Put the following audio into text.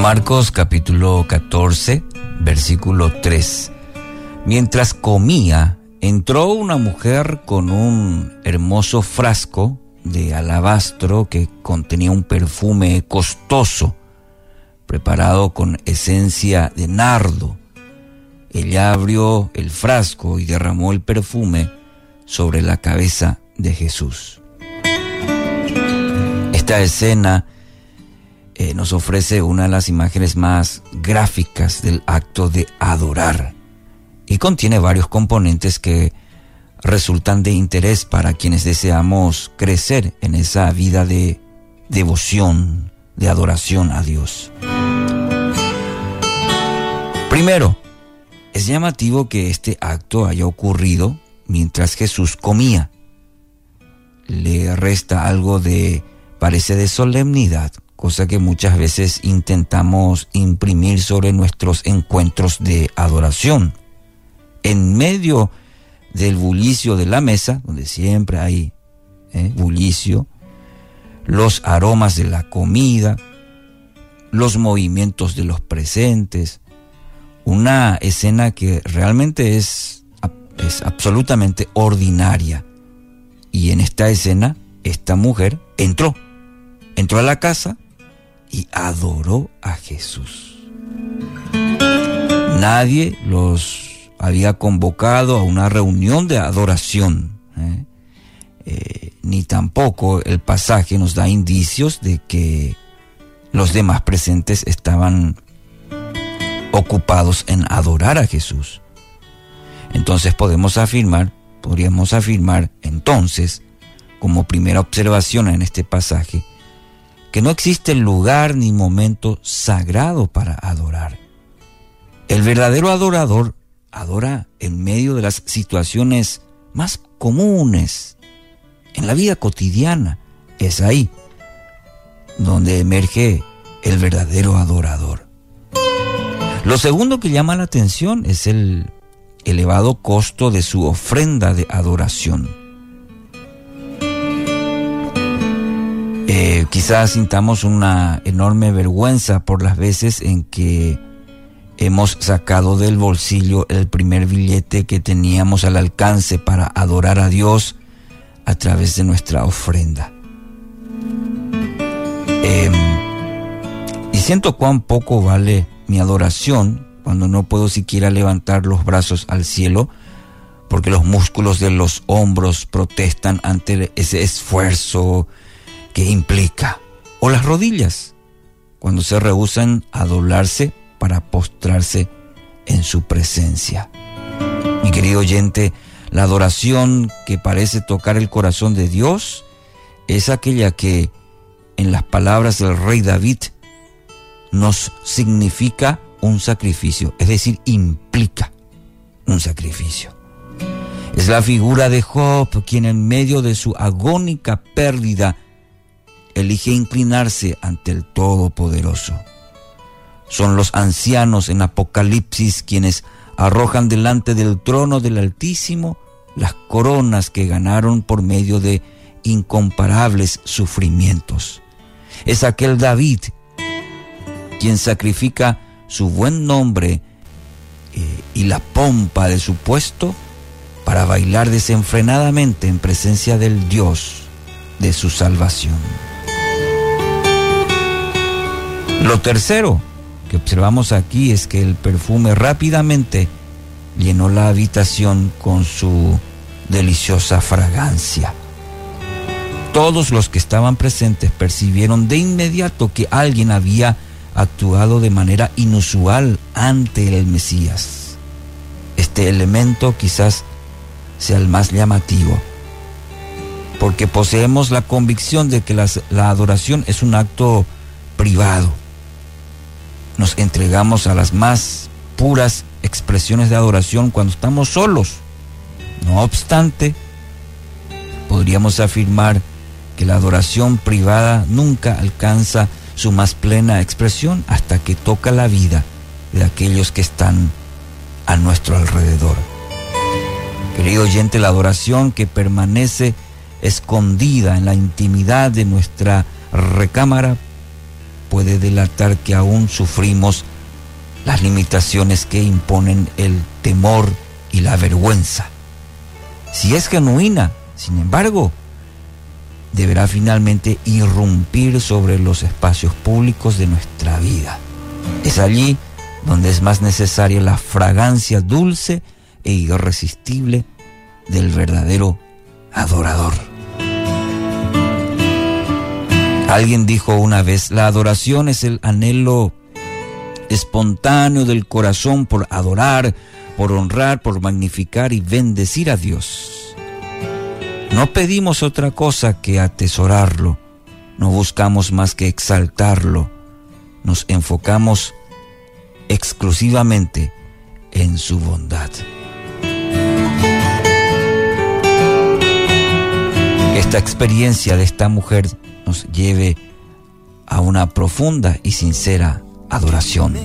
Marcos capítulo 14, versículo 3. Mientras comía, entró una mujer con un hermoso frasco de alabastro que contenía un perfume costoso, preparado con esencia de nardo. Ella abrió el frasco y derramó el perfume sobre la cabeza de Jesús. Esta escena eh, nos ofrece una de las imágenes más gráficas del acto de adorar y contiene varios componentes que resultan de interés para quienes deseamos crecer en esa vida de devoción, de adoración a Dios. Primero, es llamativo que este acto haya ocurrido mientras Jesús comía. Le resta algo de, parece de solemnidad, cosa que muchas veces intentamos imprimir sobre nuestros encuentros de adoración. En medio del bullicio de la mesa, donde siempre hay ¿eh? bullicio, los aromas de la comida, los movimientos de los presentes, una escena que realmente es, es absolutamente ordinaria. Y en esta escena, esta mujer entró, entró a la casa y adoró a Jesús. Nadie los había convocado a una reunión de adoración, ¿eh? Eh, ni tampoco el pasaje nos da indicios de que los demás presentes estaban ocupados en adorar a Jesús. Entonces podemos afirmar, podríamos afirmar entonces, como primera observación en este pasaje, que no existe lugar ni momento sagrado para adorar. El verdadero adorador adora en medio de las situaciones más comunes en la vida cotidiana. Es ahí donde emerge el verdadero adorador. Lo segundo que llama la atención es el elevado costo de su ofrenda de adoración. Eh, quizás sintamos una enorme vergüenza por las veces en que hemos sacado del bolsillo el primer billete que teníamos al alcance para adorar a Dios a través de nuestra ofrenda. Em, y siento cuán poco vale mi adoración cuando no puedo siquiera levantar los brazos al cielo porque los músculos de los hombros protestan ante ese esfuerzo que implica. O las rodillas, cuando se rehusan a doblarse para postrarse en su presencia. Mi querido oyente, la adoración que parece tocar el corazón de Dios es aquella que, en las palabras del rey David, nos significa un sacrificio, es decir, implica un sacrificio. Es la figura de Job quien en medio de su agónica pérdida elige inclinarse ante el Todopoderoso. Son los ancianos en Apocalipsis quienes arrojan delante del trono del Altísimo las coronas que ganaron por medio de incomparables sufrimientos. Es aquel David quien sacrifica su buen nombre eh, y la pompa de su puesto para bailar desenfrenadamente en presencia del Dios de su salvación. Lo tercero, que observamos aquí es que el perfume rápidamente llenó la habitación con su deliciosa fragancia. Todos los que estaban presentes percibieron de inmediato que alguien había actuado de manera inusual ante el Mesías. Este elemento quizás sea el más llamativo, porque poseemos la convicción de que la adoración es un acto privado, nos entregamos a las más puras expresiones de adoración cuando estamos solos. No obstante, podríamos afirmar que la adoración privada nunca alcanza su más plena expresión hasta que toca la vida de aquellos que están a nuestro alrededor. Querido oyente, la adoración que permanece escondida en la intimidad de nuestra recámara puede delatar que aún sufrimos las limitaciones que imponen el temor y la vergüenza. Si es genuina, sin embargo, deberá finalmente irrumpir sobre los espacios públicos de nuestra vida. Es allí donde es más necesaria la fragancia dulce e irresistible del verdadero adorador. Alguien dijo una vez, la adoración es el anhelo espontáneo del corazón por adorar, por honrar, por magnificar y bendecir a Dios. No pedimos otra cosa que atesorarlo, no buscamos más que exaltarlo, nos enfocamos exclusivamente en su bondad. esta experiencia de esta mujer nos lleve a una profunda y sincera adoración.